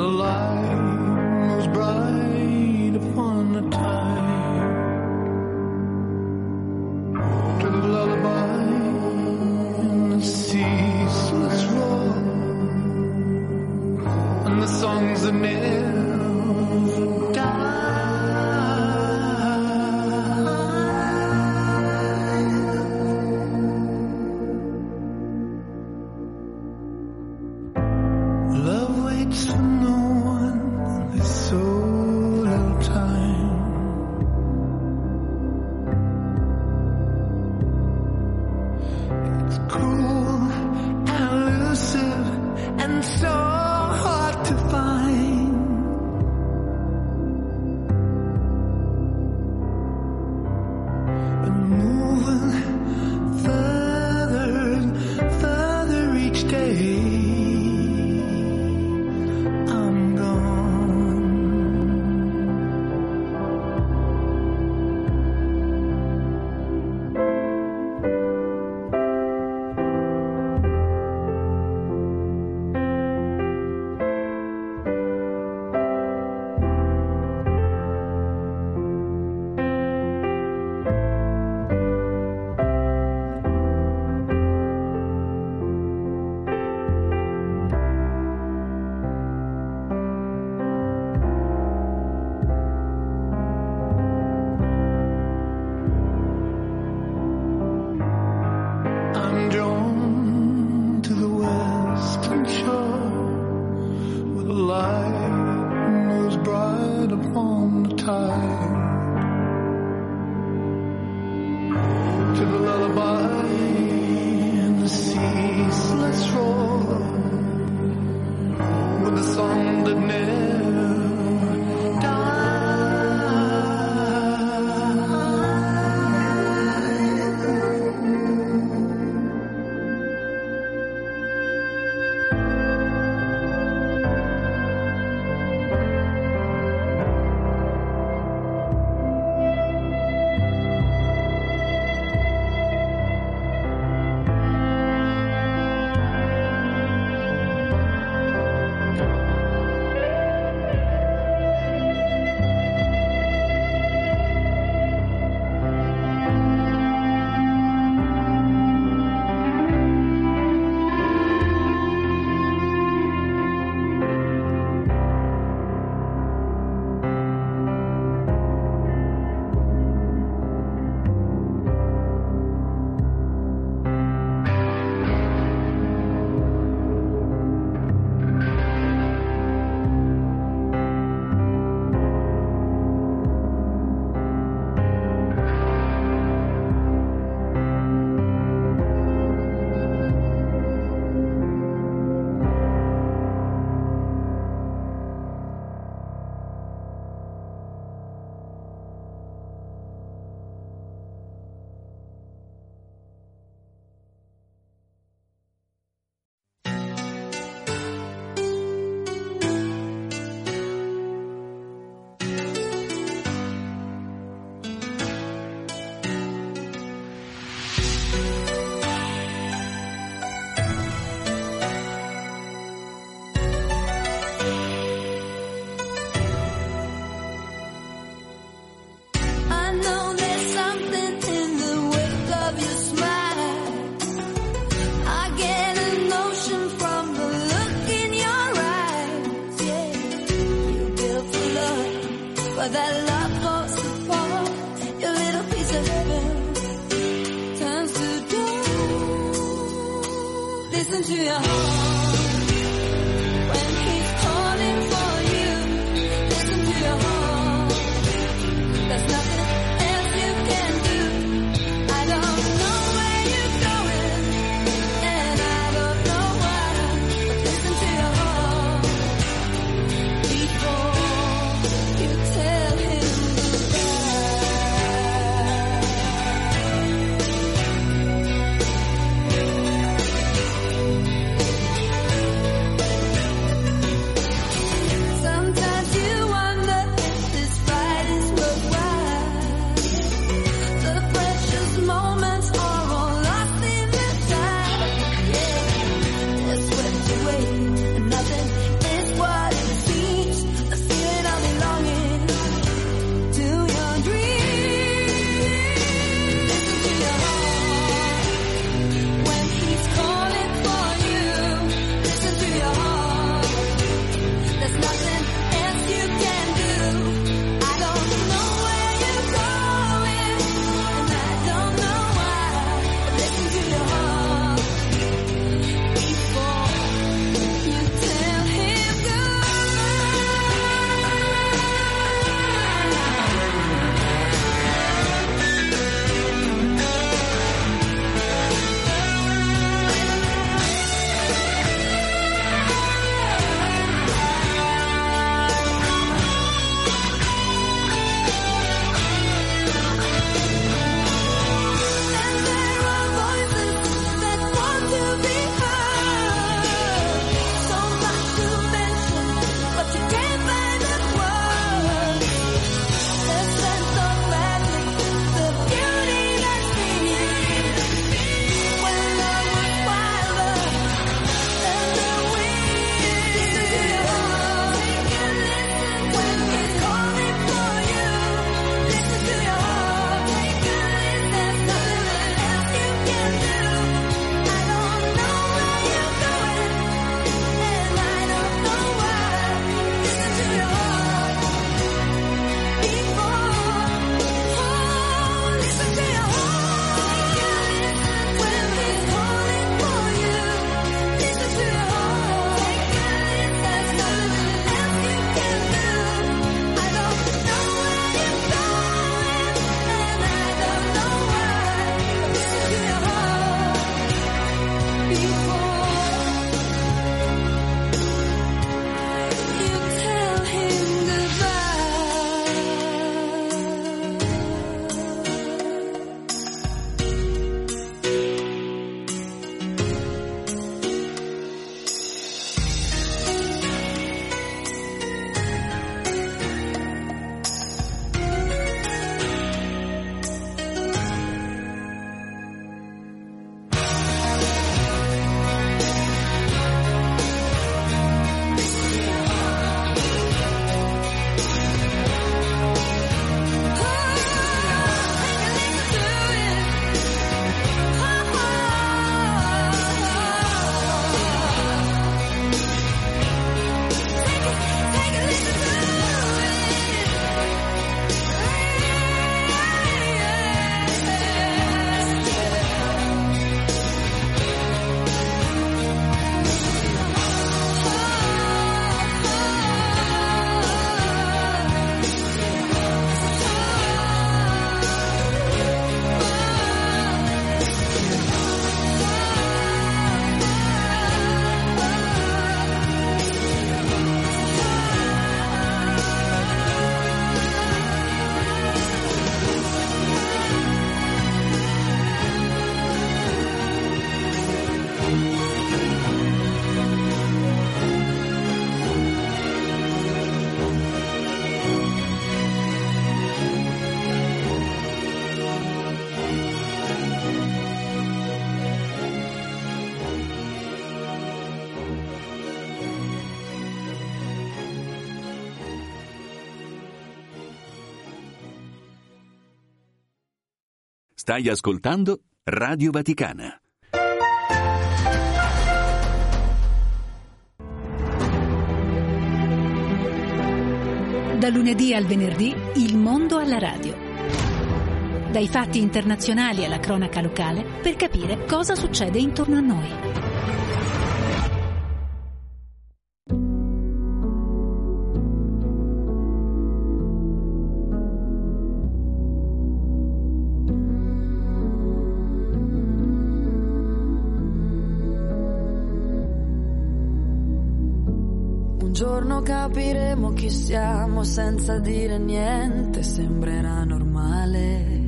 alive. Upon the tide. to your heart. Stai ascoltando Radio Vaticana. Da lunedì al venerdì il mondo alla radio. Dai fatti internazionali alla cronaca locale per capire cosa succede intorno a noi. Capiremo chi siamo senza dire niente, sembrerà normale.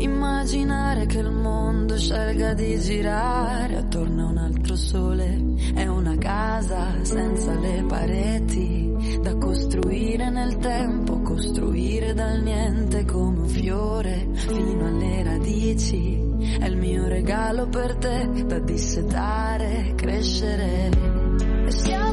Immaginare che il mondo scelga di girare attorno a un altro sole è una casa senza le pareti da costruire nel tempo, costruire dal niente come un fiore fino alle radici. È il mio regalo per te da dissetare, crescere. E siamo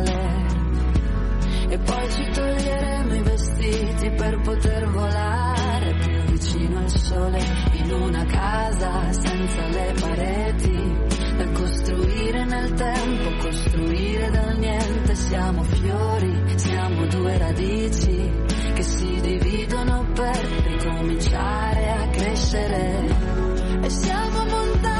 speciale. E poi ci toglieremo i vestiti per poter volare più vicino al sole in una casa senza le pareti. Da costruire nel tempo, costruire dal niente. Siamo fiori, siamo due radici che si dividono per ricominciare a crescere. E siamo montagne